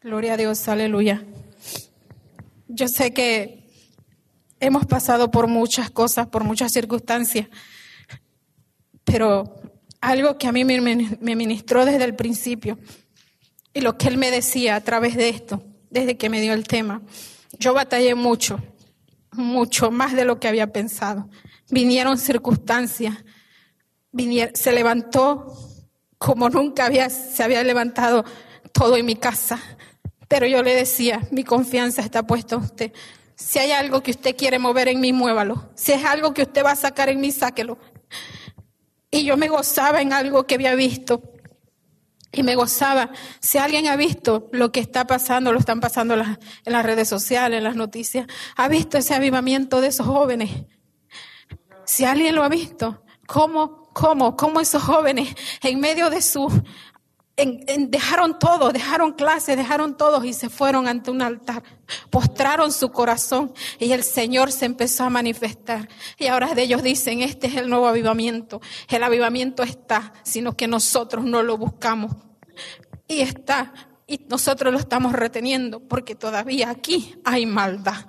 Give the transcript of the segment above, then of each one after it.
Gloria a Dios, aleluya. Yo sé que hemos pasado por muchas cosas, por muchas circunstancias, pero algo que a mí me, ministró desde el principio y lo que él me decía a través de esto, desde que me dio el tema, yo batallé mucho, mucho más de lo que había pensado. Vinieron circunstancias, se levantó como nunca había, se había levantado todo en mi casa. Pero yo le decía, mi confianza está puesta en usted. Si hay algo que usted quiere mover en mí, muévalo. Si es algo que usted va a sacar en mí, sáquelo. Y yo me gozaba en algo que había visto. Y me gozaba. Si alguien ha visto lo que está pasando, lo están pasando las, en las redes sociales, en las noticias, ha visto ese avivamiento de esos jóvenes. Si alguien lo ha visto, ¿cómo, cómo, cómo esos jóvenes en medio de su dejaron todo, dejaron clases, dejaron todo y se fueron ante un altar, postraron su corazón y el Señor se empezó a manifestar. Y ahora de ellos dicen, este es el nuevo avivamiento. El avivamiento está, sino que nosotros no lo buscamos. Y está, y nosotros lo estamos reteniendo porque todavía aquí hay maldad.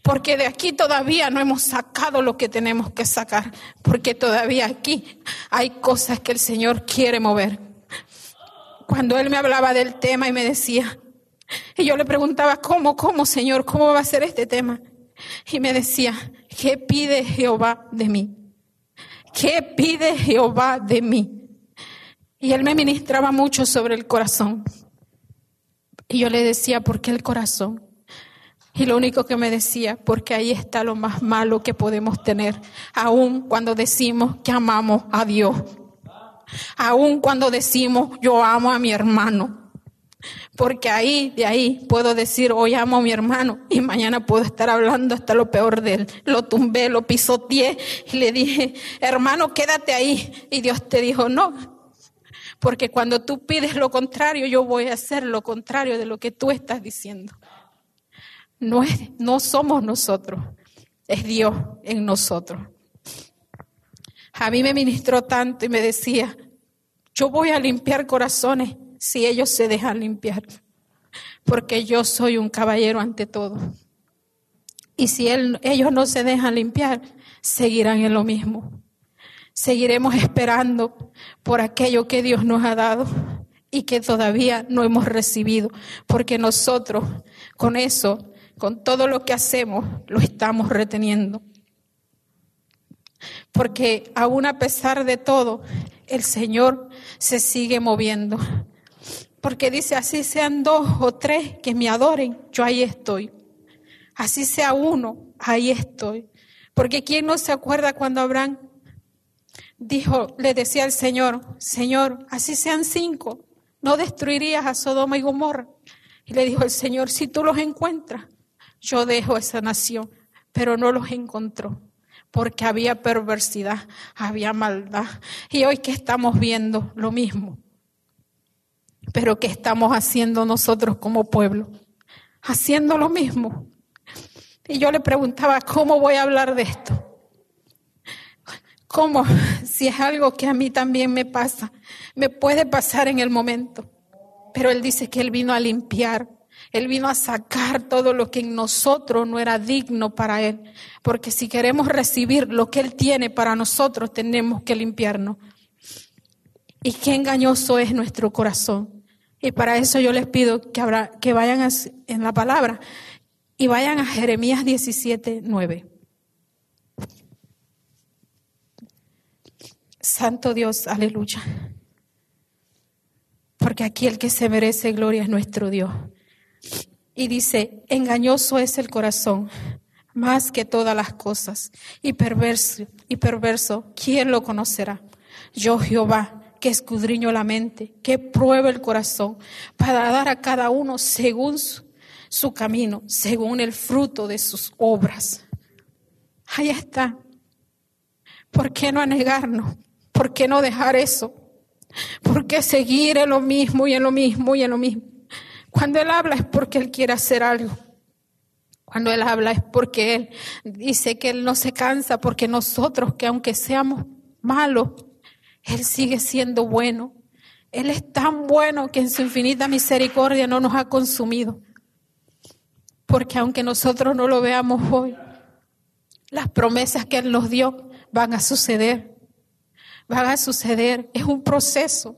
Porque de aquí todavía no hemos sacado lo que tenemos que sacar. Porque todavía aquí hay cosas que el Señor quiere mover cuando él me hablaba del tema y me decía, y yo le preguntaba, ¿cómo, cómo, Señor? ¿Cómo va a ser este tema? Y me decía, ¿qué pide Jehová de mí? ¿Qué pide Jehová de mí? Y él me ministraba mucho sobre el corazón. Y yo le decía, ¿por qué el corazón? Y lo único que me decía, porque ahí está lo más malo que podemos tener, aun cuando decimos que amamos a Dios aun cuando decimos yo amo a mi hermano. Porque ahí, de ahí, puedo decir, hoy amo a mi hermano y mañana puedo estar hablando hasta lo peor de él. Lo tumbé, lo pisoteé y le dije, hermano, quédate ahí. Y Dios te dijo, no. Porque cuando tú pides lo contrario, yo voy a hacer lo contrario de lo que tú estás diciendo. No, es, no somos nosotros, es Dios en nosotros. A mí me ministró tanto y me decía, yo voy a limpiar corazones si ellos se dejan limpiar, porque yo soy un caballero ante todo. Y si ellos no se dejan limpiar, seguirán en lo mismo. Seguiremos esperando por aquello que Dios nos ha dado y que todavía no hemos recibido, porque nosotros con eso, con todo lo que hacemos, lo estamos reteniendo porque aún a pesar de todo, el Señor se sigue moviendo. Porque dice, así sean dos o tres que me adoren, yo ahí estoy. Así sea uno, ahí estoy. Porque ¿quién no se acuerda cuando Abraham dijo, le decía al Señor, Señor, así sean cinco, no destruirías a Sodoma y Gomorra? Y le dijo el Señor, si tú los encuentras, yo dejo esa nación, pero no los encontró porque había perversidad, había maldad. Y hoy que estamos viendo lo mismo. Pero ¿qué estamos haciendo nosotros como pueblo? Haciendo lo mismo. Y yo le preguntaba, ¿cómo voy a hablar de esto? ¿Cómo? Si es algo que a mí también me pasa, me puede pasar en el momento. Pero él dice que él vino a limpiar, él vino a sacar todo lo que en nosotros no era digno para Él. Porque si queremos recibir lo que Él tiene para nosotros, tenemos que limpiarnos. Y qué engañoso es nuestro corazón. Y para eso yo les pido que, habrá, que vayan en la palabra y vayan a Jeremías 17, 9. Santo Dios, aleluya. Porque aquí el que se merece gloria es nuestro Dios. Y dice, engañoso es el corazón más que todas las cosas y perverso, y perverso, ¿quién lo conocerá? Yo Jehová, que escudriño la mente, que prueba el corazón, para dar a cada uno según su, su camino, según el fruto de sus obras. Ahí está. ¿Por qué no anegarnos? ¿Por qué no dejar eso? ¿Por qué seguir en lo mismo y en lo mismo y en lo mismo? Cuando Él habla es porque Él quiere hacer algo. Cuando Él habla es porque Él dice que Él no se cansa, porque nosotros, que aunque seamos malos, Él sigue siendo bueno. Él es tan bueno que en su infinita misericordia no nos ha consumido. Porque aunque nosotros no lo veamos hoy, las promesas que Él nos dio van a suceder. Van a suceder. Es un proceso.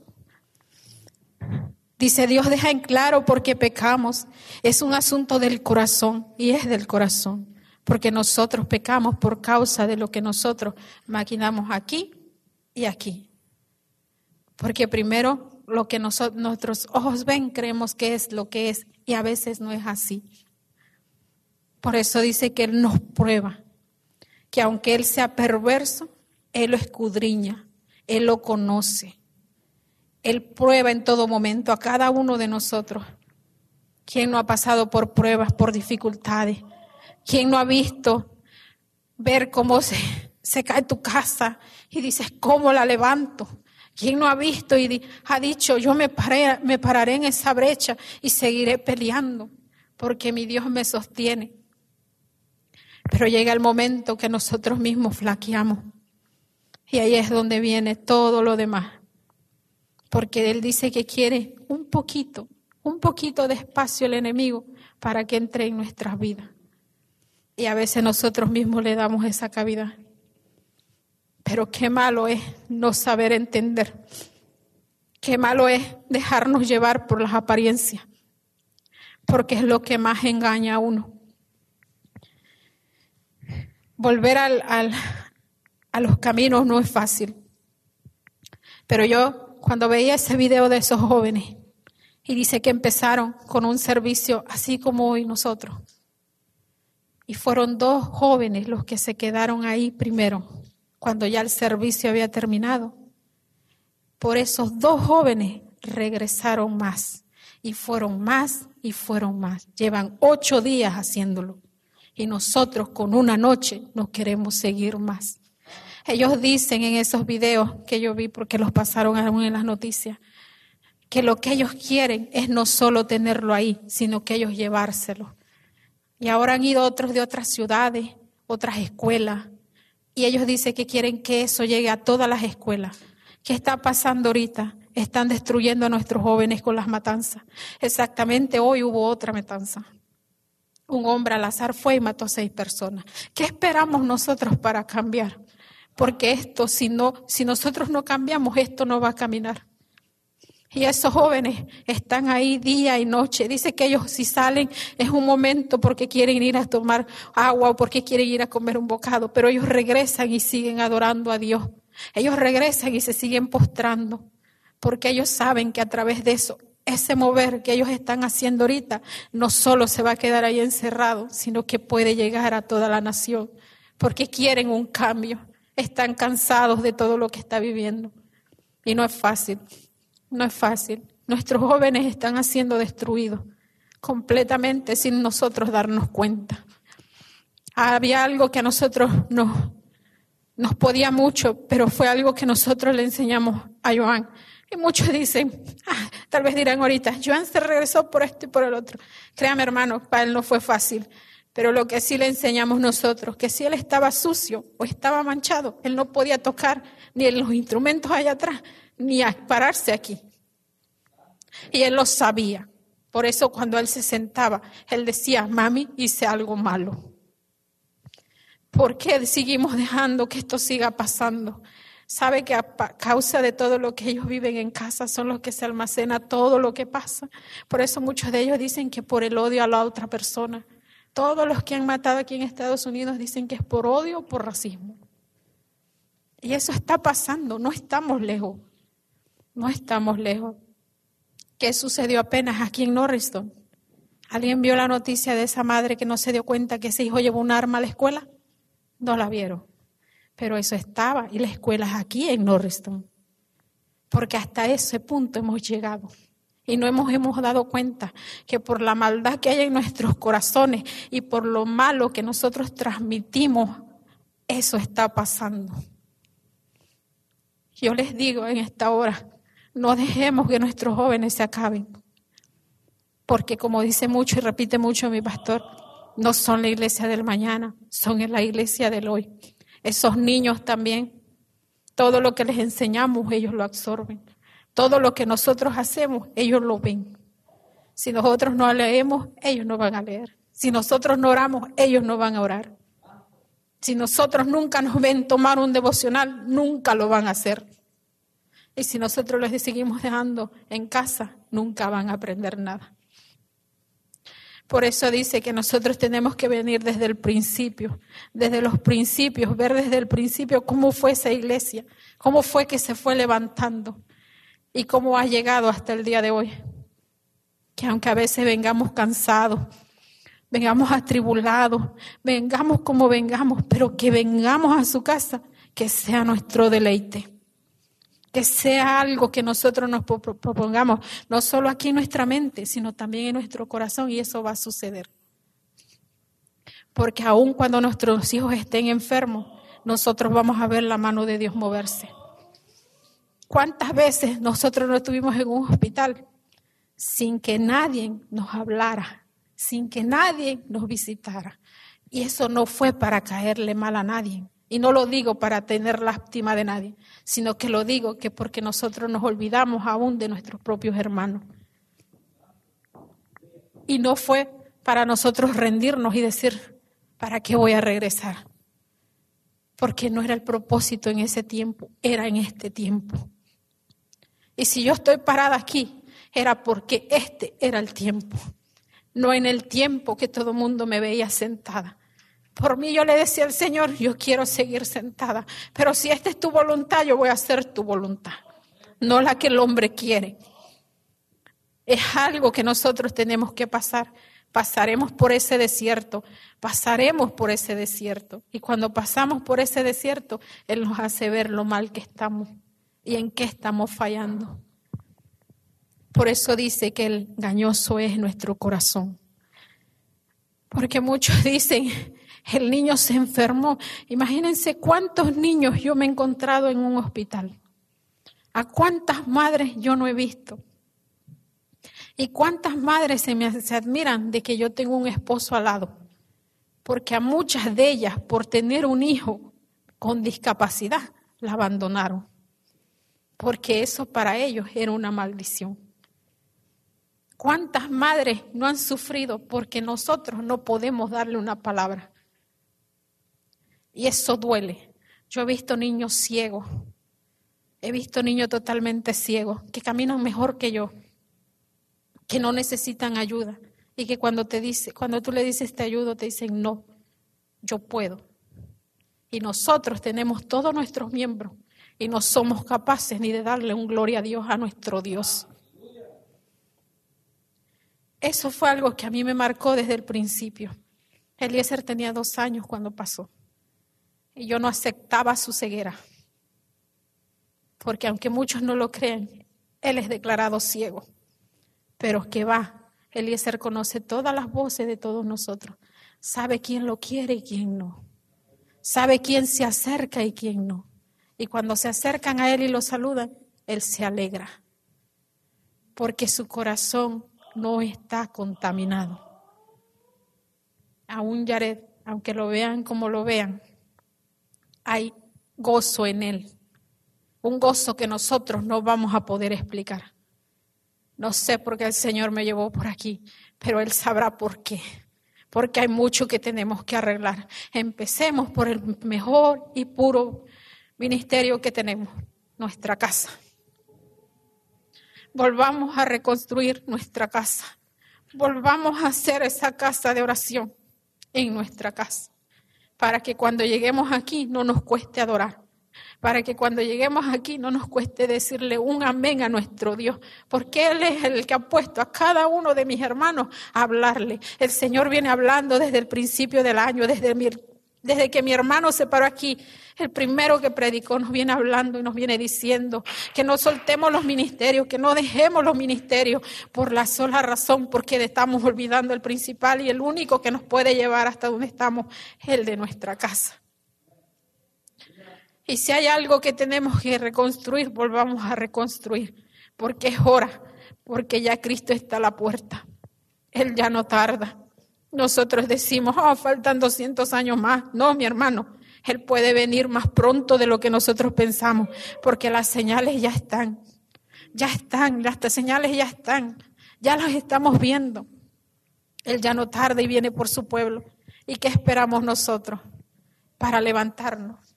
Dice Dios deja en claro por qué pecamos. Es un asunto del corazón y es del corazón. Porque nosotros pecamos por causa de lo que nosotros maquinamos aquí y aquí. Porque primero lo que nuestros ojos ven creemos que es lo que es y a veces no es así. Por eso dice que Él nos prueba, que aunque Él sea perverso, Él lo escudriña, Él lo conoce. Él prueba en todo momento a cada uno de nosotros. ¿Quién no ha pasado por pruebas, por dificultades? ¿Quién no ha visto ver cómo se, se cae tu casa y dices, ¿cómo la levanto? ¿Quién no ha visto y ha dicho, yo me, me pararé en esa brecha y seguiré peleando porque mi Dios me sostiene? Pero llega el momento que nosotros mismos flaqueamos y ahí es donde viene todo lo demás. Porque Él dice que quiere un poquito, un poquito de espacio el enemigo para que entre en nuestras vidas. Y a veces nosotros mismos le damos esa cavidad. Pero qué malo es no saber entender. Qué malo es dejarnos llevar por las apariencias, porque es lo que más engaña a uno. Volver al, a los caminos no es fácil. Pero yo cuando veía ese video de esos jóvenes y dice que empezaron con un servicio así como hoy nosotros. Y fueron dos jóvenes los que se quedaron ahí primero cuando ya el servicio había terminado. Por esos dos jóvenes regresaron más y fueron más y fueron más. Llevan ocho días haciéndolo y nosotros con una noche nos queremos seguir más. Ellos dicen en esos videos que yo vi porque los pasaron aún en las noticias que lo que ellos quieren es no solo tenerlo ahí, sino que ellos llevárselo. Y ahora han ido otros de otras ciudades, otras escuelas, y ellos dicen que quieren que eso llegue a todas las escuelas. ¿Qué está pasando ahorita? Están destruyendo a nuestros jóvenes con las matanzas. Exactamente hoy hubo otra matanza. Un hombre al azar fue y mató a seis personas. ¿Qué esperamos nosotros para cambiar? Porque esto, si, no, si nosotros no cambiamos, esto no va a caminar. Y esos jóvenes están ahí día y noche. Dice que ellos si salen es un momento porque quieren ir a tomar agua o porque quieren ir a comer un bocado, pero ellos regresan y siguen adorando a Dios. Ellos regresan y se siguen postrando porque ellos saben que a través de eso, ese mover que ellos están haciendo ahorita, no solo se va a quedar ahí encerrado, sino que puede llegar a toda la nación porque quieren un cambio. Están cansados de todo lo que está viviendo y no es fácil. No es fácil. Nuestros jóvenes están siendo destruidos completamente sin nosotros darnos cuenta. Había algo que a nosotros nos, nos podía mucho, pero fue algo que nosotros le enseñamos a Joan. Y muchos dicen, ah, tal vez dirán ahorita, Joan se regresó por esto y por el otro. Créame hermano, para él no fue fácil. Pero lo que sí le enseñamos nosotros, que si él estaba sucio o estaba manchado, él no podía tocar ni en los instrumentos allá atrás, ni pararse aquí. Y él lo sabía. Por eso cuando él se sentaba, él decía, mami, hice algo malo. ¿Por qué seguimos dejando que esto siga pasando? Sabe que a causa de todo lo que ellos viven en casa son los que se almacena todo lo que pasa. Por eso muchos de ellos dicen que por el odio a la otra persona. Todos los que han matado aquí en Estados Unidos dicen que es por odio o por racismo. Y eso está pasando, no estamos lejos. No estamos lejos. ¿Qué sucedió apenas aquí en Norriston? ¿Alguien vio la noticia de esa madre que no se dio cuenta que ese hijo llevó un arma a la escuela? No la vieron. Pero eso estaba y la escuela es aquí en Norriston. Porque hasta ese punto hemos llegado. Y no hemos, hemos dado cuenta que por la maldad que hay en nuestros corazones y por lo malo que nosotros transmitimos, eso está pasando. Yo les digo en esta hora, no dejemos que nuestros jóvenes se acaben. Porque como dice mucho y repite mucho mi pastor, no son la iglesia del mañana, son la iglesia del hoy. Esos niños también, todo lo que les enseñamos, ellos lo absorben. Todo lo que nosotros hacemos, ellos lo ven. Si nosotros no leemos, ellos no van a leer. Si nosotros no oramos, ellos no van a orar. Si nosotros nunca nos ven tomar un devocional, nunca lo van a hacer. Y si nosotros les seguimos dejando en casa, nunca van a aprender nada. Por eso dice que nosotros tenemos que venir desde el principio, desde los principios, ver desde el principio cómo fue esa iglesia, cómo fue que se fue levantando y cómo ha llegado hasta el día de hoy. Que aunque a veces vengamos cansados, vengamos atribulados, vengamos como vengamos, pero que vengamos a su casa, que sea nuestro deleite que sea algo que nosotros nos propongamos, no solo aquí en nuestra mente, sino también en nuestro corazón, y eso va a suceder. Porque aun cuando nuestros hijos estén enfermos, nosotros vamos a ver la mano de Dios moverse. ¿Cuántas veces nosotros no estuvimos en un hospital sin que nadie nos hablara, sin que nadie nos visitara? Y eso no fue para caerle mal a nadie, y no lo digo para tener lástima de nadie, sino que lo digo que porque nosotros nos olvidamos aún de nuestros propios hermanos. Y no fue para nosotros rendirnos y decir, ¿para qué voy a regresar? Porque no era el propósito en ese tiempo, era en este tiempo. Y si yo estoy parada aquí, era porque este era el tiempo, no en el tiempo que todo el mundo me veía sentada por mí yo le decía al Señor, yo quiero seguir sentada, pero si esta es tu voluntad, yo voy a hacer tu voluntad, no la que el hombre quiere. Es algo que nosotros tenemos que pasar. Pasaremos por ese desierto, pasaremos por ese desierto. Y cuando pasamos por ese desierto, Él nos hace ver lo mal que estamos y en qué estamos fallando. Por eso dice que el engañoso es nuestro corazón. Porque muchos dicen, el niño se enfermó. Imagínense cuántos niños yo me he encontrado en un hospital. A cuántas madres yo no he visto. Y cuántas madres se me admiran de que yo tengo un esposo al lado. Porque a muchas de ellas, por tener un hijo con discapacidad, la abandonaron. Porque eso para ellos era una maldición. ¿Cuántas madres no han sufrido porque nosotros no podemos darle una palabra? Y eso duele. Yo he visto niños ciegos, he visto niños totalmente ciegos, que caminan mejor que yo, que no necesitan ayuda y que cuando te dice, cuando tú le dices te ayudo, te dicen no, yo puedo. Y nosotros tenemos todos nuestros miembros y no somos capaces ni de darle un gloria a Dios a nuestro Dios. Eso fue algo que a mí me marcó desde el principio. Eliezer tenía dos años cuando pasó y yo no aceptaba su ceguera. Porque aunque muchos no lo creen, él es declarado ciego. Pero que va, Eliezer conoce todas las voces de todos nosotros. Sabe quién lo quiere y quién no. Sabe quién se acerca y quién no. Y cuando se acercan a él y lo saludan, él se alegra. Porque su corazón no está contaminado. Aún Yared, aunque lo vean como lo vean, hay gozo en Él. Un gozo que nosotros no vamos a poder explicar. No sé por qué el Señor me llevó por aquí, pero Él sabrá por qué. Porque hay mucho que tenemos que arreglar. Empecemos por el mejor y puro ministerio que tenemos, nuestra casa. Volvamos a reconstruir nuestra casa. Volvamos a hacer esa casa de oración en nuestra casa para que cuando lleguemos aquí no nos cueste adorar, para que cuando lleguemos aquí no nos cueste decirle un amén a nuestro Dios, porque Él es el que ha puesto a cada uno de mis hermanos a hablarle. El Señor viene hablando desde el principio del año, desde mi desde que mi hermano se paró aquí, el primero que predicó nos viene hablando y nos viene diciendo que no soltemos los ministerios, que no dejemos los ministerios por la sola razón, porque estamos olvidando el principal y el único que nos puede llevar hasta donde estamos es el de nuestra casa. Y si hay algo que tenemos que reconstruir, volvamos a reconstruir, porque es hora, porque ya Cristo está a la puerta. Él ya no tarda. Nosotros decimos, oh, faltan 200 años más. No, mi hermano, Él puede venir más pronto de lo que nosotros pensamos, porque las señales ya están. ya están, las señales ya están, ya las estamos viendo. Él ya no tarda y viene por su pueblo. ¿Y qué esperamos nosotros? Para levantarnos,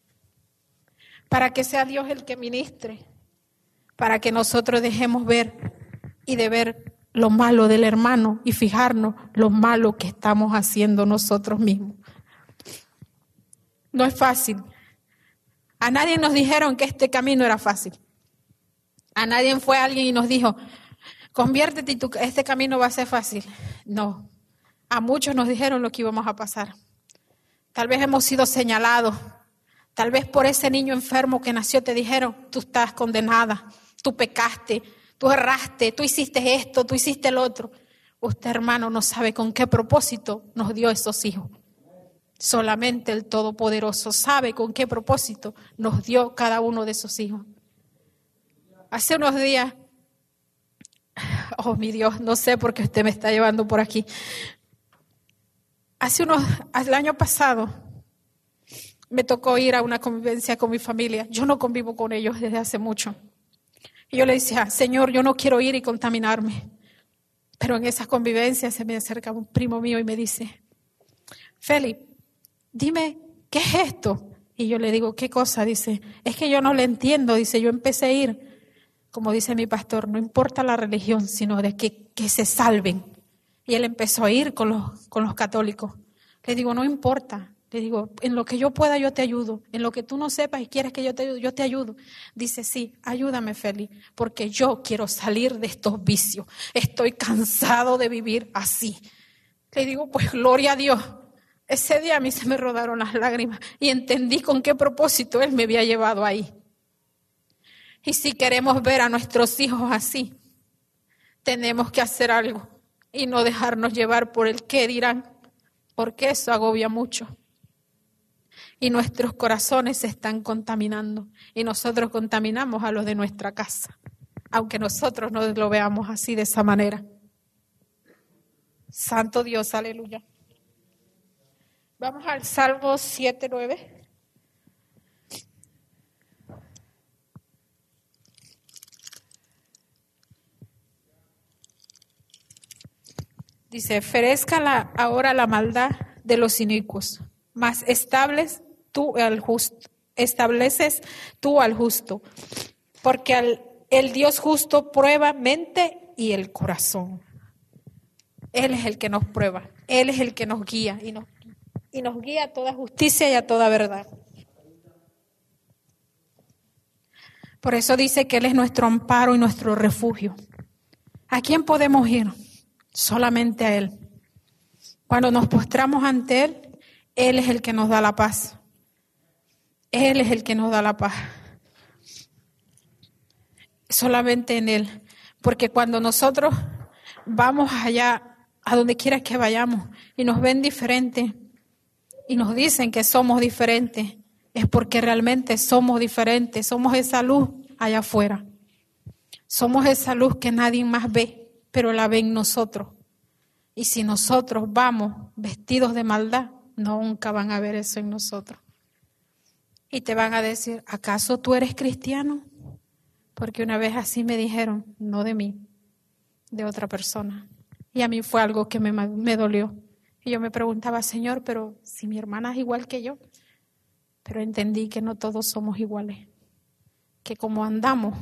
para que sea Dios el que ministre, para que nosotros dejemos ver y de ver lo malo del hermano y fijarnos lo malo que estamos haciendo nosotros mismos. No es fácil. A nadie nos dijeron que este camino era fácil. A nadie fue alguien y nos dijo, conviértete y este camino va a ser fácil. No. A muchos nos dijeron lo que íbamos a pasar. Tal vez hemos sido señalados. Tal vez por ese niño enfermo que nació te dijeron, tú estás condenada, tú pecaste, tú erraste, tú hiciste esto, tú hiciste el otro. Usted, hermano, no sabe con qué propósito nos dio esos hijos. Solamente el Todopoderoso sabe con qué propósito nos dio cada uno de esos hijos. Hace unos días, oh mi Dios, no sé por qué usted me está llevando por aquí. Hace unos, el año pasado, me tocó ir a una convivencia con mi familia. Yo no convivo con ellos desde hace mucho. Y yo le decía, Señor, yo no quiero ir y contaminarme. Pero en esa convivencia se me acerca un primo mío y me dice, Felipe, dime, ¿qué es esto? Y yo le digo, ¿qué cosa? Dice, es que yo no le entiendo. Dice, yo empecé a ir, como dice mi pastor, no importa la religión, sino de que, que se salven. Y él empezó a ir con los, con los católicos. Le digo, no importa, le digo, en lo que yo pueda yo te ayudo, en lo que tú no sepas y quieres que yo te ayude, yo te ayudo. Dice, sí, ayúdame, Feli, porque yo quiero salir de estos vicios. Estoy cansado de vivir así. Le digo, pues gloria a Dios. Ese día a mí se me rodaron las lágrimas y entendí con qué propósito Él me había llevado ahí. Y si queremos ver a nuestros hijos así, tenemos que hacer algo y no dejarnos llevar por el qué dirán, porque eso agobia mucho y nuestros corazones se están contaminando y nosotros contaminamos a los de nuestra casa, aunque nosotros no lo veamos así de esa manera. Santo Dios, aleluya. Vamos al Salmo 7, 9. Dice, ferezca ahora la maldad de los inicuos, más estables tú al justo, estableces tú al justo, porque el Dios justo prueba mente y el corazón. Él es el que nos prueba, Él es el que nos guía y nos, y nos guía a toda justicia y a toda verdad. Por eso dice que Él es nuestro amparo y nuestro refugio. ¿A quién podemos ir? Solamente a Él. Cuando nos postramos ante Él, Él es el que nos da la paz. Él es el que nos da la paz. Solamente en Él. Porque cuando nosotros vamos allá, a donde quiera que vayamos, y nos ven diferentes, y nos dicen que somos diferentes, es porque realmente somos diferentes, somos esa luz allá afuera. Somos esa luz que nadie más ve, pero la ve en nosotros. Y si nosotros vamos vestidos de maldad, nunca van a ver eso en nosotros. Y te van a decir, ¿acaso tú eres cristiano? Porque una vez así me dijeron, no de mí, de otra persona. Y a mí fue algo que me, me dolió. Y yo me preguntaba, Señor, pero si mi hermana es igual que yo, pero entendí que no todos somos iguales, que como andamos,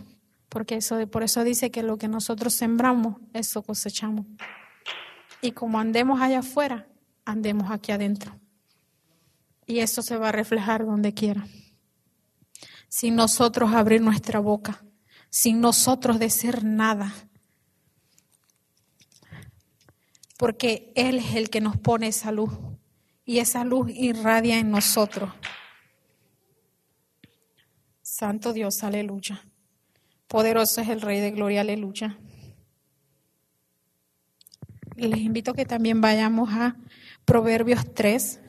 porque eso, por eso dice que lo que nosotros sembramos, eso cosechamos. Y como andemos allá afuera, andemos aquí adentro. Y eso se va a reflejar donde quiera. Sin nosotros abrir nuestra boca, sin nosotros decir nada. Porque Él es el que nos pone esa luz y esa luz irradia en nosotros. Santo Dios, aleluya. Poderoso es el Rey de Gloria, aleluya. Les invito que también vayamos a Proverbios 3,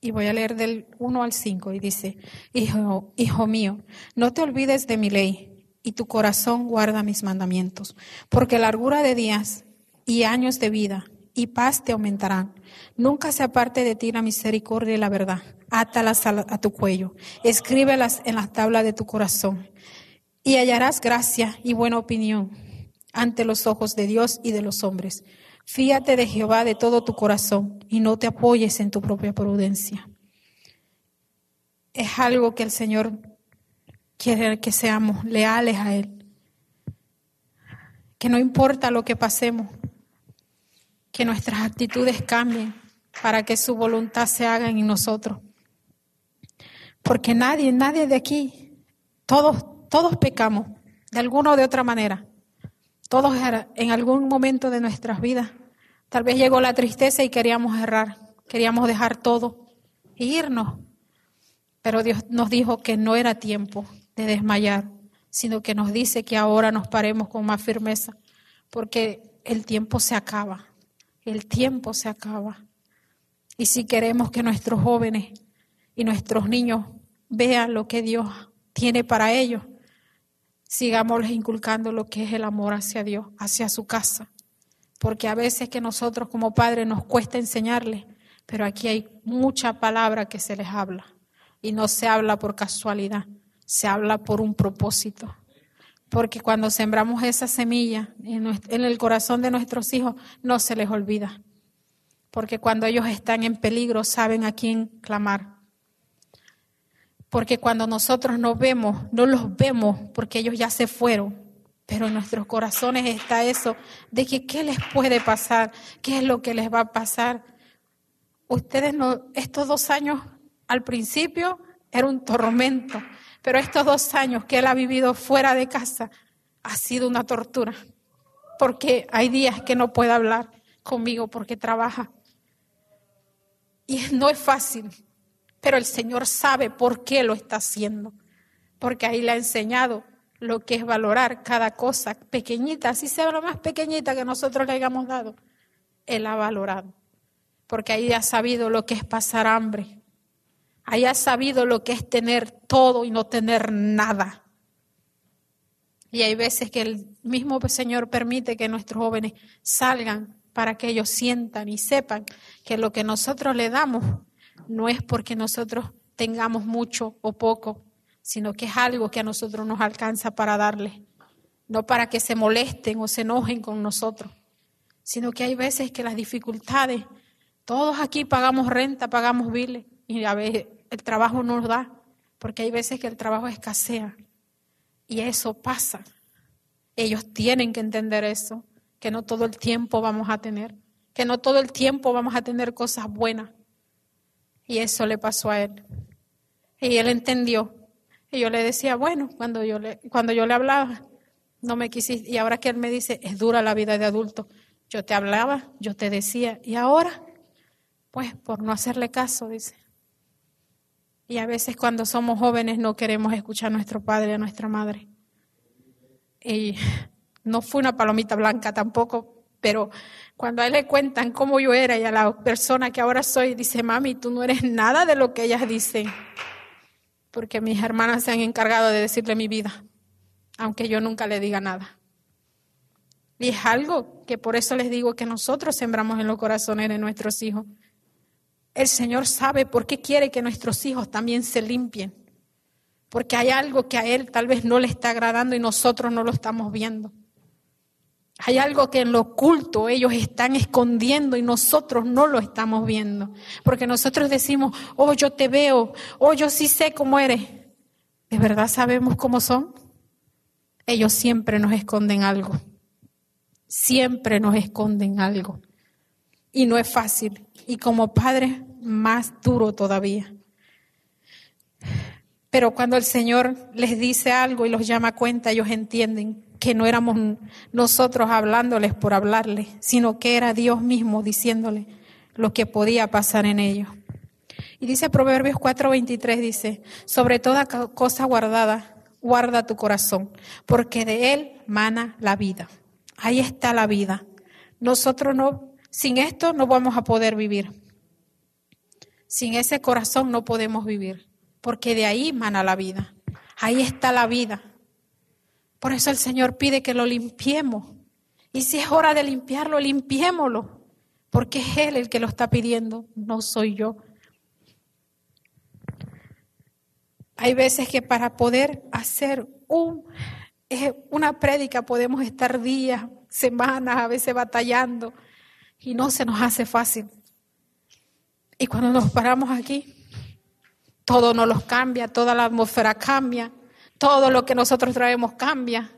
Y voy a leer del 1 al 5 y dice, hijo, hijo mío, no te olvides de mi ley y tu corazón guarda mis mandamientos, porque largura de días y años de vida y paz te aumentarán. Nunca se aparte de ti la misericordia y la verdad. Átalas a, a tu cuello, escríbelas en la tabla de tu corazón y hallarás gracia y buena opinión ante los ojos de Dios y de los hombres. Fíate de Jehová de todo tu corazón y no te apoyes en tu propia prudencia. Es algo que el Señor quiere que seamos leales a Él. Que no importa lo que pasemos, que nuestras actitudes cambien para que su voluntad se haga en nosotros. Porque nadie, nadie de aquí, todos, todos pecamos de alguna o de otra manera. Todos en algún momento de nuestras vidas. Tal vez llegó la tristeza y queríamos errar, queríamos dejar todo e irnos. Pero Dios nos dijo que no era tiempo de desmayar, sino que nos dice que ahora nos paremos con más firmeza, porque el tiempo se acaba el tiempo se acaba. Y si queremos que nuestros jóvenes y nuestros niños vean lo que Dios tiene para ellos, sigámosles inculcando lo que es el amor hacia Dios, hacia su casa. Porque a veces que nosotros como padres nos cuesta enseñarles, pero aquí hay mucha palabra que se les habla. Y no se habla por casualidad, se habla por un propósito. Porque cuando sembramos esa semilla en el corazón de nuestros hijos, no se les olvida. Porque cuando ellos están en peligro, saben a quién clamar. Porque cuando nosotros nos vemos, no los vemos porque ellos ya se fueron. Pero en nuestros corazones está eso de que qué les puede pasar, qué es lo que les va a pasar. Ustedes no, estos dos años al principio era un tormento pero estos dos años que él ha vivido fuera de casa ha sido una tortura, porque hay días que no puede hablar conmigo porque trabaja. Y no es fácil, pero el Señor sabe por qué lo está haciendo, porque ahí le ha enseñado lo que es valorar cada cosa pequeñita, así sea lo más pequeñita que nosotros le hayamos dado. Él ha valorado, porque ahí ha sabido lo que es pasar hambre, haya sabido lo que es tener todo y no tener nada. Y hay veces que el mismo Señor permite que nuestros jóvenes salgan para que ellos sientan y sepan que lo que nosotros le damos no es porque nosotros tengamos mucho o poco, sino que es algo que a nosotros nos alcanza para darle, no para que se molesten o se enojen con nosotros, sino que hay veces que las dificultades, todos aquí pagamos renta, pagamos biles, y a veces el trabajo nos da, porque hay veces que el trabajo escasea. Y eso pasa. Ellos tienen que entender eso, que no todo el tiempo vamos a tener, que no todo el tiempo vamos a tener cosas buenas. Y eso le pasó a él. Y él entendió. Y yo le decía, bueno, cuando yo le, cuando yo le hablaba, no me quisiste. Y ahora que él me dice, es dura la vida de adulto. Yo te hablaba, yo te decía, y ahora, pues por no hacerle caso, dice. Y a veces cuando somos jóvenes no queremos escuchar a nuestro padre, a nuestra madre. Y no fue una palomita blanca tampoco, pero cuando a él le cuentan cómo yo era y a la persona que ahora soy, dice, mami, tú no eres nada de lo que ellas dicen. Porque mis hermanas se han encargado de decirle mi vida, aunque yo nunca le diga nada. Y es algo que por eso les digo que nosotros sembramos en los corazones de nuestros hijos. El Señor sabe por qué quiere que nuestros hijos también se limpien. Porque hay algo que a Él tal vez no le está agradando y nosotros no lo estamos viendo. Hay algo que en lo oculto ellos están escondiendo y nosotros no lo estamos viendo. Porque nosotros decimos, oh, yo te veo, oh, yo sí sé cómo eres. ¿De verdad sabemos cómo son? Ellos siempre nos esconden algo. Siempre nos esconden algo. Y no es fácil y como padre más duro todavía. Pero cuando el Señor les dice algo y los llama a cuenta, ellos entienden que no éramos nosotros hablándoles por hablarles, sino que era Dios mismo diciéndoles lo que podía pasar en ellos. Y dice Proverbios 4:23, dice, sobre toda cosa guardada, guarda tu corazón, porque de él mana la vida. Ahí está la vida. Nosotros no sin esto no vamos a poder vivir. Sin ese corazón no podemos vivir, porque de ahí mana la vida. Ahí está la vida. Por eso el Señor pide que lo limpiemos. Y si es hora de limpiarlo, limpiémoslo. porque es Él el que lo está pidiendo, no soy yo. Hay veces que para poder hacer un, una prédica podemos estar días, semanas, a veces batallando y no se nos hace fácil. Y cuando nos paramos aquí, todo nos los cambia, toda la atmósfera cambia, todo lo que nosotros traemos cambia.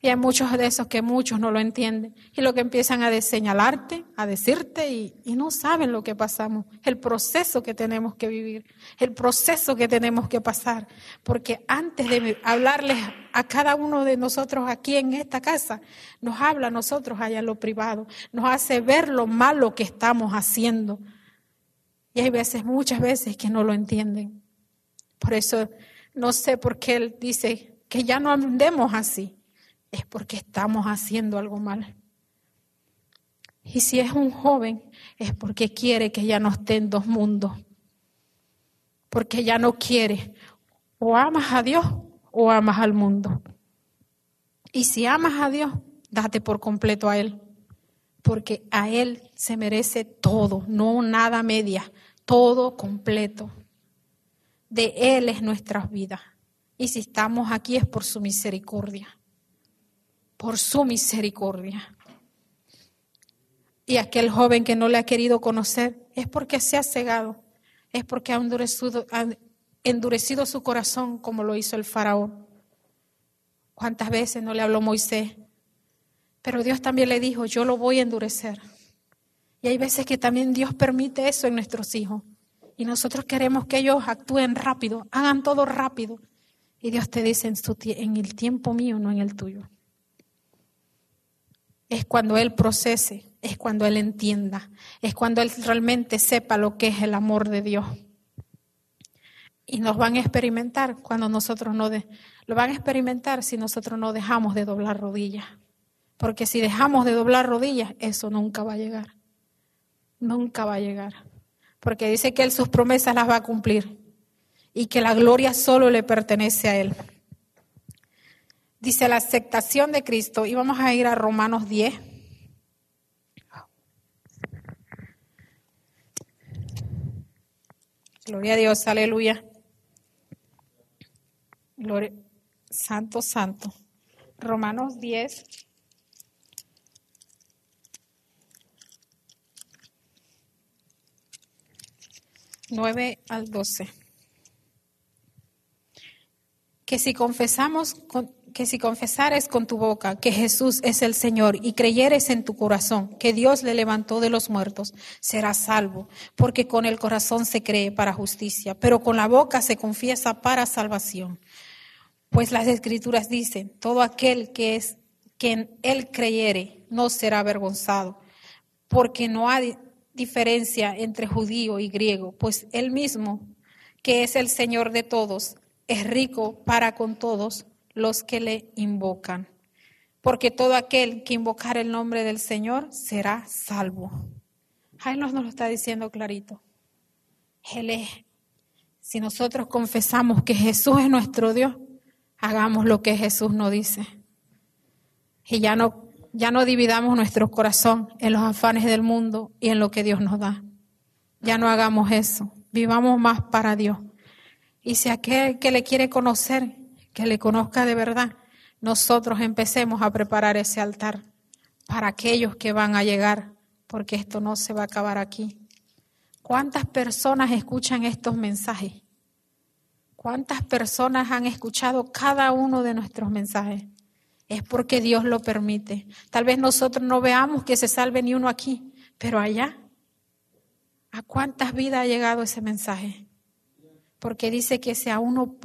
Y hay muchos de esos que muchos no lo entienden. Y lo que empiezan a señalarte, a decirte, y, no saben lo que pasamos, el proceso que tenemos que vivir, el proceso que tenemos que pasar. Porque antes de hablarles a cada uno de nosotros aquí en esta casa, nos habla a nosotros allá en lo privado, nos hace ver lo malo que estamos haciendo. Y hay veces, muchas veces, que no lo entienden. Por eso no sé por qué Él dice que ya no andemos así es porque estamos haciendo algo mal. Y si es un joven, es porque quiere que ya no esté en dos mundos. Porque ya no quiere. O amas a Dios o amas al mundo. Y si amas a Dios, date por completo a Él. Porque a Él se merece todo, no nada media, todo completo. De Él es nuestra vida. Y si estamos aquí es por su misericordia por su misericordia. Y aquel joven que no le ha querido conocer es porque se ha cegado, es porque ha endurecido, ha endurecido su corazón como lo hizo el faraón. ¿Cuántas veces no le habló Moisés? Pero Dios también le dijo, yo lo voy a endurecer. Y hay veces que también Dios permite eso en nuestros hijos. Y nosotros queremos que ellos actúen rápido, hagan todo rápido. Y Dios te dice en, en el tiempo mío, no en el tuyo es cuando Él procese, es cuando Él entienda, es cuando Él realmente sepa lo que es el amor de Dios. Y nos van a experimentar cuando nosotros no de, lo van a experimentar si nosotros no dejamos de doblar rodillas. Porque si dejamos de doblar rodillas, eso nunca va a llegar. Nunca va a llegar. Porque dice que Él sus promesas las va a cumplir y que la gloria solo le pertenece a Él. Dice la aceptación de Cristo y vamos a ir a Romanos 10. Gloria a Dios, aleluya. Gloria, santo, santo. Romanos 10. Nueve al doce. Que si confesamos con, que si confesares con tu boca que Jesús es el Señor y creyeres en tu corazón que Dios le levantó de los muertos, serás salvo, porque con el corazón se cree para justicia, pero con la boca se confiesa para salvación. Pues las escrituras dicen, todo aquel que es que en él creyere no será avergonzado, porque no hay diferencia entre judío y griego, pues él mismo, que es el Señor de todos, es rico para con todos los que le invocan. Porque todo aquel que invocar el nombre del Señor será salvo. Nos, nos lo está diciendo clarito. Él es. Si nosotros confesamos que Jesús es nuestro Dios, hagamos lo que Jesús nos dice. Y ya no, ya no dividamos nuestro corazón en los afanes del mundo y en lo que Dios nos da. Ya no hagamos eso. Vivamos más para Dios. Y si aquel que le quiere conocer, que le conozca de verdad, nosotros empecemos a preparar ese altar para aquellos que van a llegar, porque esto no se va a acabar aquí. ¿Cuántas personas escuchan estos mensajes? ¿Cuántas personas han escuchado cada uno de nuestros mensajes? Es porque Dios lo permite. Tal vez nosotros no veamos que se salve ni uno aquí, pero allá, ¿a cuántas vidas ha llegado ese mensaje? porque dice que si aún,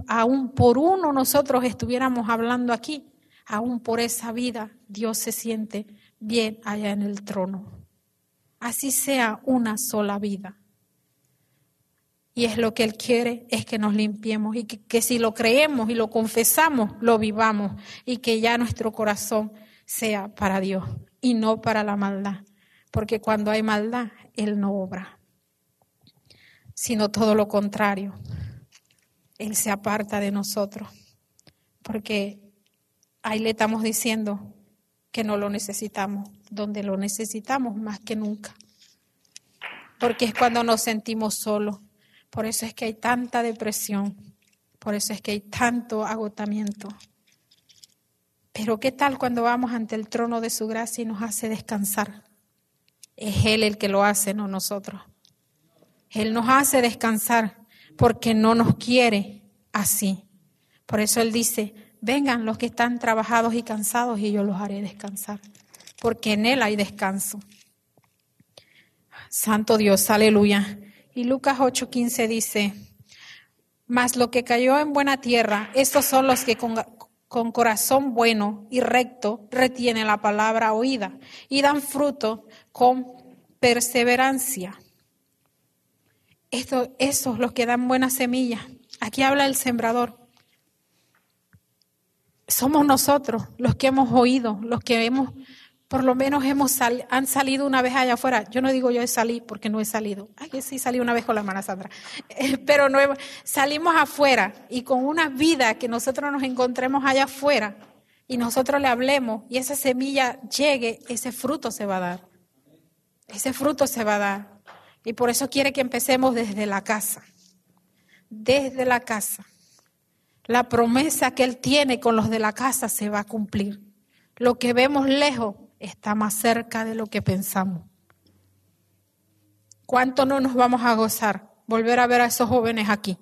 por uno nosotros estuviéramos hablando aquí, aún por esa vida, Dios se siente bien allá en el trono. Así sea una sola vida. Y es lo que Él quiere, es que nos limpiemos y que, si lo creemos y lo confesamos, lo vivamos y que ya nuestro corazón sea para Dios y no para la maldad. Porque cuando hay maldad, Él no obra, sino todo lo contrario. Él se aparta de nosotros, porque ahí le estamos diciendo que no lo necesitamos, donde lo necesitamos más que nunca. porque es cuando nos sentimos solos. Por eso es que hay tanta depresión, por eso es que hay tanto agotamiento. Pero ¿qué tal cuando vamos ante el trono de su gracia y nos hace descansar? Es Él el que lo hace, no nosotros. Él nos hace descansar porque no nos quiere así. Por eso Él dice, vengan los que están trabajados y cansados y yo los haré descansar, porque en Él hay descanso. Santo Dios, aleluya. Y Lucas 8:15 dice, mas lo que cayó en buena tierra, estos son los que con, corazón bueno y recto retienen la palabra oída y dan fruto con perseverancia. Esto, esos los que dan buena semilla. Aquí habla el sembrador. Somos nosotros los que hemos oído, los que hemos por lo menos hemos han salido una vez allá afuera. Yo no digo yo he salido porque no he salido. Ay, sí salí una vez con la hermana Sandra. Eh, pero no salimos afuera y con una vida que nosotros nos encontremos allá afuera y nosotros le hablemos y esa semilla llegue, ese fruto se va a dar. Ese fruto se va a dar. Y por eso quiere que empecemos desde la casa. Desde la casa. La promesa que Él tiene con los de la casa se va a cumplir. Lo que vemos lejos está más cerca de lo que pensamos. ¿Cuánto no nos vamos a gozar volver a ver a esos jóvenes aquí?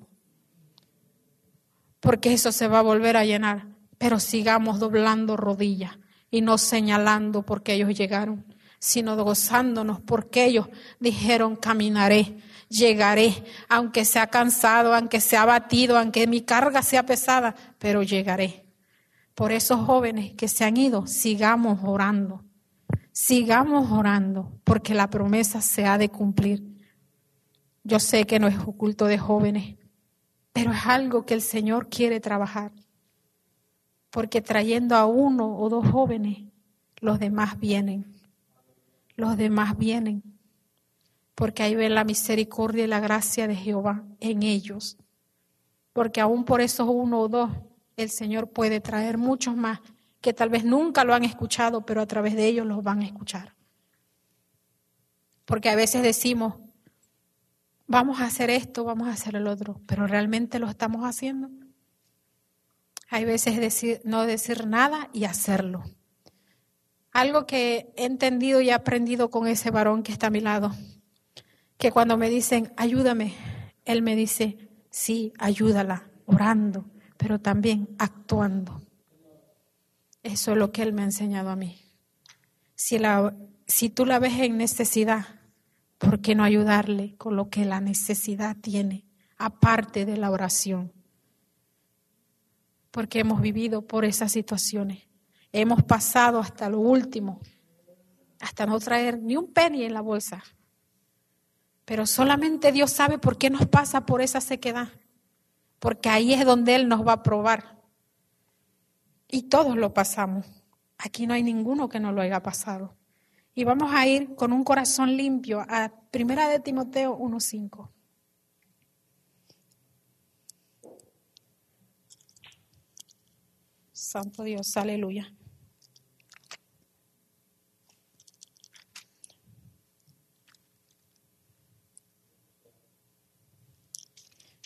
Porque eso se va a volver a llenar. Pero sigamos doblando rodillas y no señalando porque ellos llegaron, sino gozándonos porque ellos dijeron caminaré, llegaré, aunque sea cansado, aunque sea abatido, aunque mi carga sea pesada, pero llegaré. Por esos jóvenes que se han ido, sigamos orando sigamos orando porque la promesa se ha de cumplir. Yo sé que no es oculto de jóvenes, pero es algo que el Señor quiere trabajar. Porque trayendo a uno o dos jóvenes, los demás vienen. Los demás vienen. Porque ahí ven la misericordia y la gracia de Jehová en ellos. Porque aún por esos uno o dos, el Señor puede traer muchos más que tal vez nunca lo han escuchado, pero a través de ellos los van a escuchar. Porque a veces decimos, vamos a hacer esto, vamos a hacer el otro, pero realmente lo estamos haciendo. Hay veces decir, no decir nada y hacerlo. Algo que he entendido y aprendido con ese varón que está a mi lado, que cuando me dicen, ayúdame, él me dice, sí, ayúdala, orando, pero también actuando. Eso es lo que Él me ha enseñado a mí. Si, la, si tú la ves en necesidad, ¿por qué no ayudarle con lo que la necesidad tiene, aparte de la oración? Porque hemos vivido por esas situaciones. Hemos pasado hasta lo último, hasta no traer ni un penny en la bolsa. Pero solamente Dios sabe por qué nos pasa por esa sequedad. Porque ahí es donde Él nos va a probar. Y todos lo pasamos. Aquí no hay ninguno que no lo haya pasado. Y vamos a ir con un corazón limpio a Primera de Timoteo 1.5. Santo Dios, aleluya.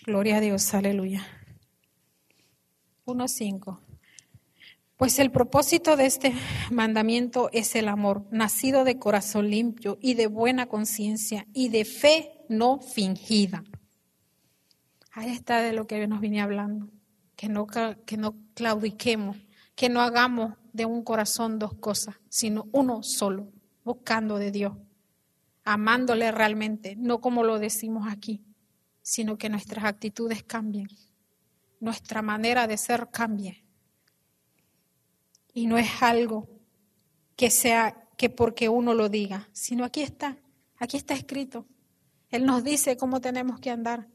Gloria a Dios, aleluya. 1.5. Pues el propósito de este mandamiento es el amor, nacido de corazón limpio y de buena conciencia y de fe no fingida. Ahí está de lo que nos vine hablando, que no, que no claudiquemos, que no hagamos de un corazón dos cosas, sino uno solo, buscando de Dios, amándole realmente, no como lo decimos aquí, sino que nuestras actitudes cambien, nuestra manera de ser cambie y no es algo que sea que porque uno lo diga, sino aquí está, aquí está escrito. Él nos dice cómo tenemos que andar.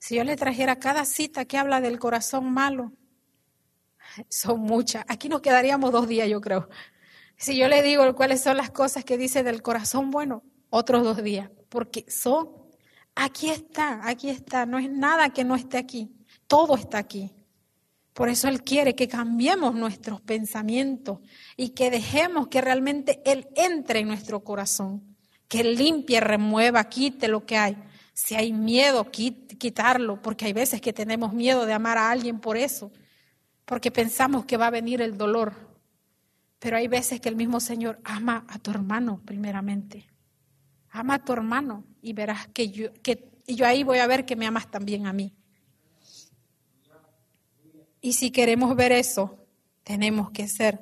Si yo le trajera cada cita que habla del corazón malo, son muchas. Aquí nos quedaríamos dos días, yo creo. Si yo le digo cuáles son las cosas que dice del corazón bueno, otros dos días, porque son, aquí está, aquí está, no es nada que no esté aquí, todo está aquí. Por eso Él quiere que cambiemos nuestros pensamientos y que dejemos que realmente Él entre en nuestro corazón, que limpie, remueva, quite lo que hay. Si hay miedo, quitarlo, porque hay veces que tenemos miedo de amar a alguien por eso, porque pensamos que va a venir el dolor. Pero hay veces que el mismo Señor ama a tu hermano primeramente. Ama a tu hermano y verás que yo, que yo ahí voy a ver que me amas también a mí. Y si queremos ver eso, tenemos que ser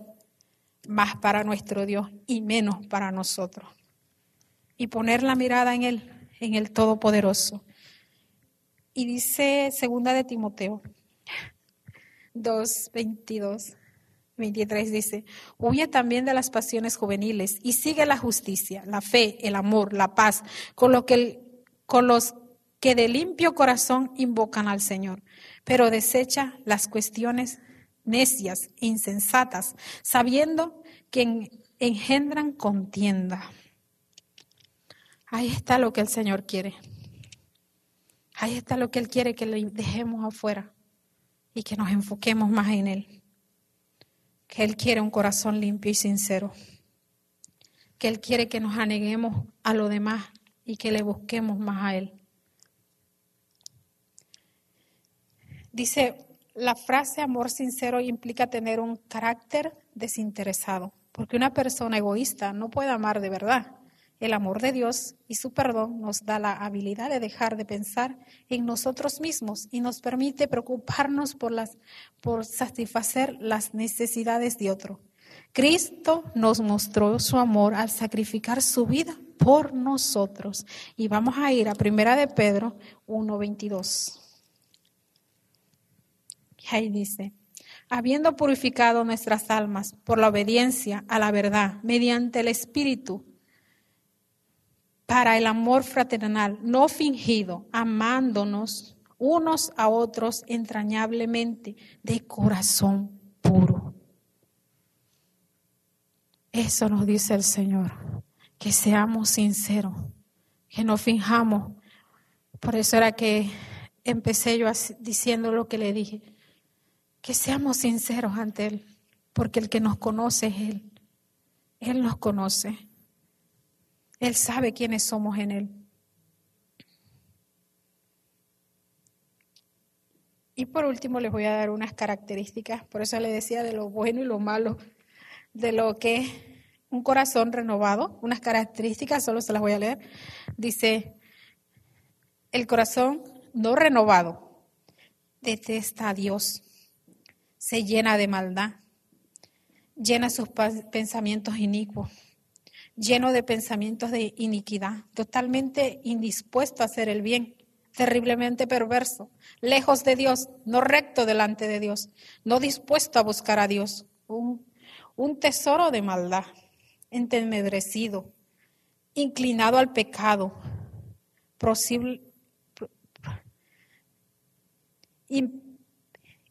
más para nuestro Dios y menos para nosotros. Y poner la mirada en Él, en el Todopoderoso. Y dice segunda de Timoteo 2, 22, 23 dice, huye también de las pasiones juveniles y sigue la justicia, la fe, el amor, la paz, con, lo que con los que de limpio corazón invocan al Señor, pero desecha las cuestiones necias, insensatas, sabiendo que engendran contienda. Ahí está lo que el Señor quiere. Ahí está lo que Él quiere que le dejemos afuera y que nos enfoquemos más en Él. Que Él quiere un corazón limpio y sincero. Que Él quiere que nos aneguemos a lo demás y que le busquemos más a Él. Dice, la frase amor sincero implica tener un carácter desinteresado, porque una persona egoísta no puede amar de verdad. El amor de Dios y su perdón nos da la habilidad de dejar de pensar en nosotros mismos y nos permite preocuparnos por, las, por satisfacer las necesidades de otro. Cristo nos mostró su amor al sacrificar su vida por nosotros. Y vamos a ir a Primera de Pedro 1.22. Y ahí dice, habiendo purificado nuestras almas por la obediencia a la verdad mediante el Espíritu, para el amor fraternal, no fingido, amándonos unos a otros entrañablemente, de corazón puro. Eso nos dice el Señor, que seamos sinceros, que no finjamos. Por eso era que empecé yo diciendo lo que le dije que seamos sinceros ante Él, porque el que nos conoce es Él. Él nos conoce. Él sabe quiénes somos en Él. Y por último les voy a dar unas características, por eso le decía de lo bueno y lo malo, de lo que es un corazón renovado, unas características, solo se las voy a leer. Dice, el corazón no renovado detesta a Dios se llena de maldad, llena sus pensamientos inicuos, lleno de pensamientos de iniquidad, totalmente indispuesto a hacer el bien, terriblemente perverso, lejos de Dios, no recto delante de Dios, no dispuesto a buscar a Dios, un, tesoro de maldad, entemedrecido, inclinado al pecado,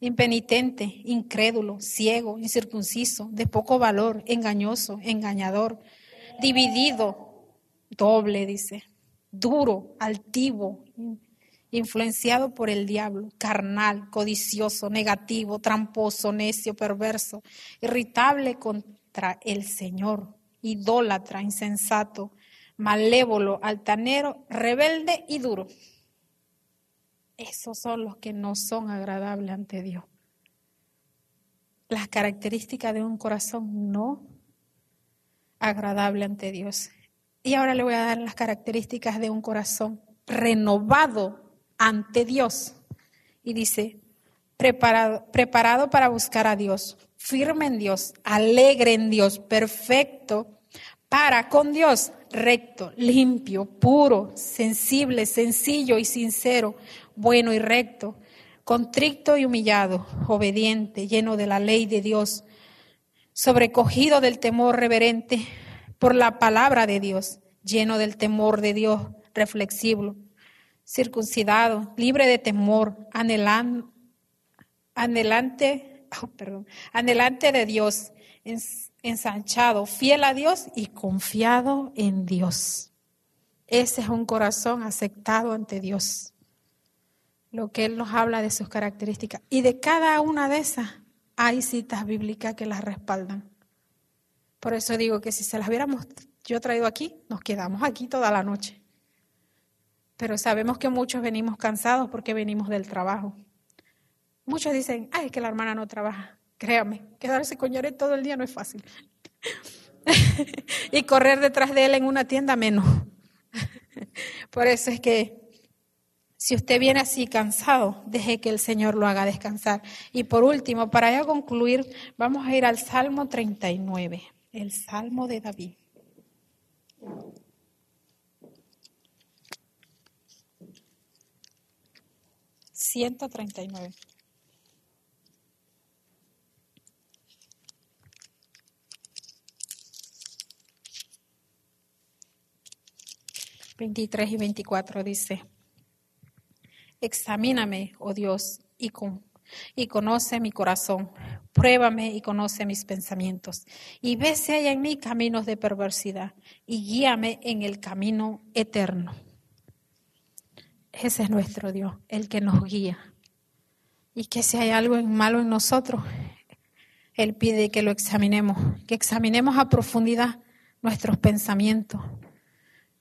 impenitente, incrédulo, ciego, incircunciso, de poco valor, engañoso, engañador, dividido, doble, dice, duro, altivo, influenciado por el diablo, carnal, codicioso, negativo, tramposo, necio, perverso, irritable contra el Señor, idólatra, insensato, malévolo, altanero, rebelde y duro. Esos son los que no son agradables ante Dios. Las características de un corazón no agradable ante Dios. Y ahora le voy a dar las características de un corazón renovado ante Dios. Y dice, preparado, preparado para buscar a Dios, firme en Dios, alegre en Dios, perfecto para con Dios, recto, limpio, puro, sensible, sencillo y sincero, bueno y recto, contrito y humillado, obediente, lleno de la ley de Dios, sobrecogido del temor reverente por la palabra de Dios, lleno del temor de Dios, reflexivo, circuncidado, libre de temor, anhelante, oh, perdón, anhelante de Dios, ensanchado, fiel a Dios y confiado en Dios. Ese es un corazón aceptado ante Dios lo que Él nos habla de sus características. Y de cada una de esas hay citas bíblicas que las respaldan. Por eso digo que si se las hubiéramos yo traído aquí, nos quedamos aquí toda la noche. Pero sabemos que muchos venimos cansados porque venimos del trabajo. Muchos dicen, ay, es que la hermana no trabaja. Créame, quedarse con Yaret todo el día no es fácil. y correr detrás de él en una tienda menos. Por eso es que si usted viene así cansado, deje que el Señor lo haga descansar. Y por último, para ya concluir, vamos a ir al Salmo 39, el Salmo de David. Nueve. Veintitrés y veinticuatro dice. Examíname, oh Dios, y, con, y conoce mi corazón. Pruébame y conoce mis pensamientos. Y ve si hay en mí caminos de perversidad y guíame en el camino eterno. Ese es nuestro Dios, el que nos guía. Y que si hay algo malo en nosotros, Él pide que lo examinemos, que examinemos a profundidad nuestros pensamientos,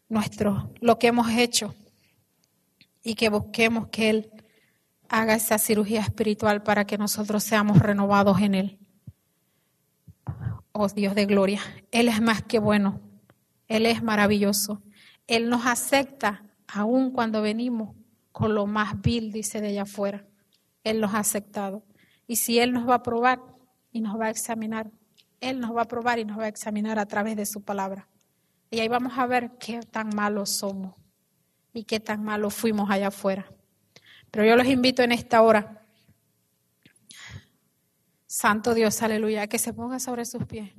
nuestro, lo que hemos hecho, y que busquemos que Él haga esa cirugía espiritual para que nosotros seamos renovados en Él. Oh Dios de gloria, Él es más que bueno, Él es maravilloso. Él nos acepta aun cuando venimos con lo más vil, dice de allá afuera. Él nos ha aceptado. Y si Él nos va a probar y nos va a examinar, Él nos va a probar y nos va a examinar a través de su palabra. Y ahí vamos a ver qué tan malos somos y qué tan malos fuimos allá afuera. Pero yo los invito en esta hora, Santo Dios, aleluya, que se ponga sobre sus pies.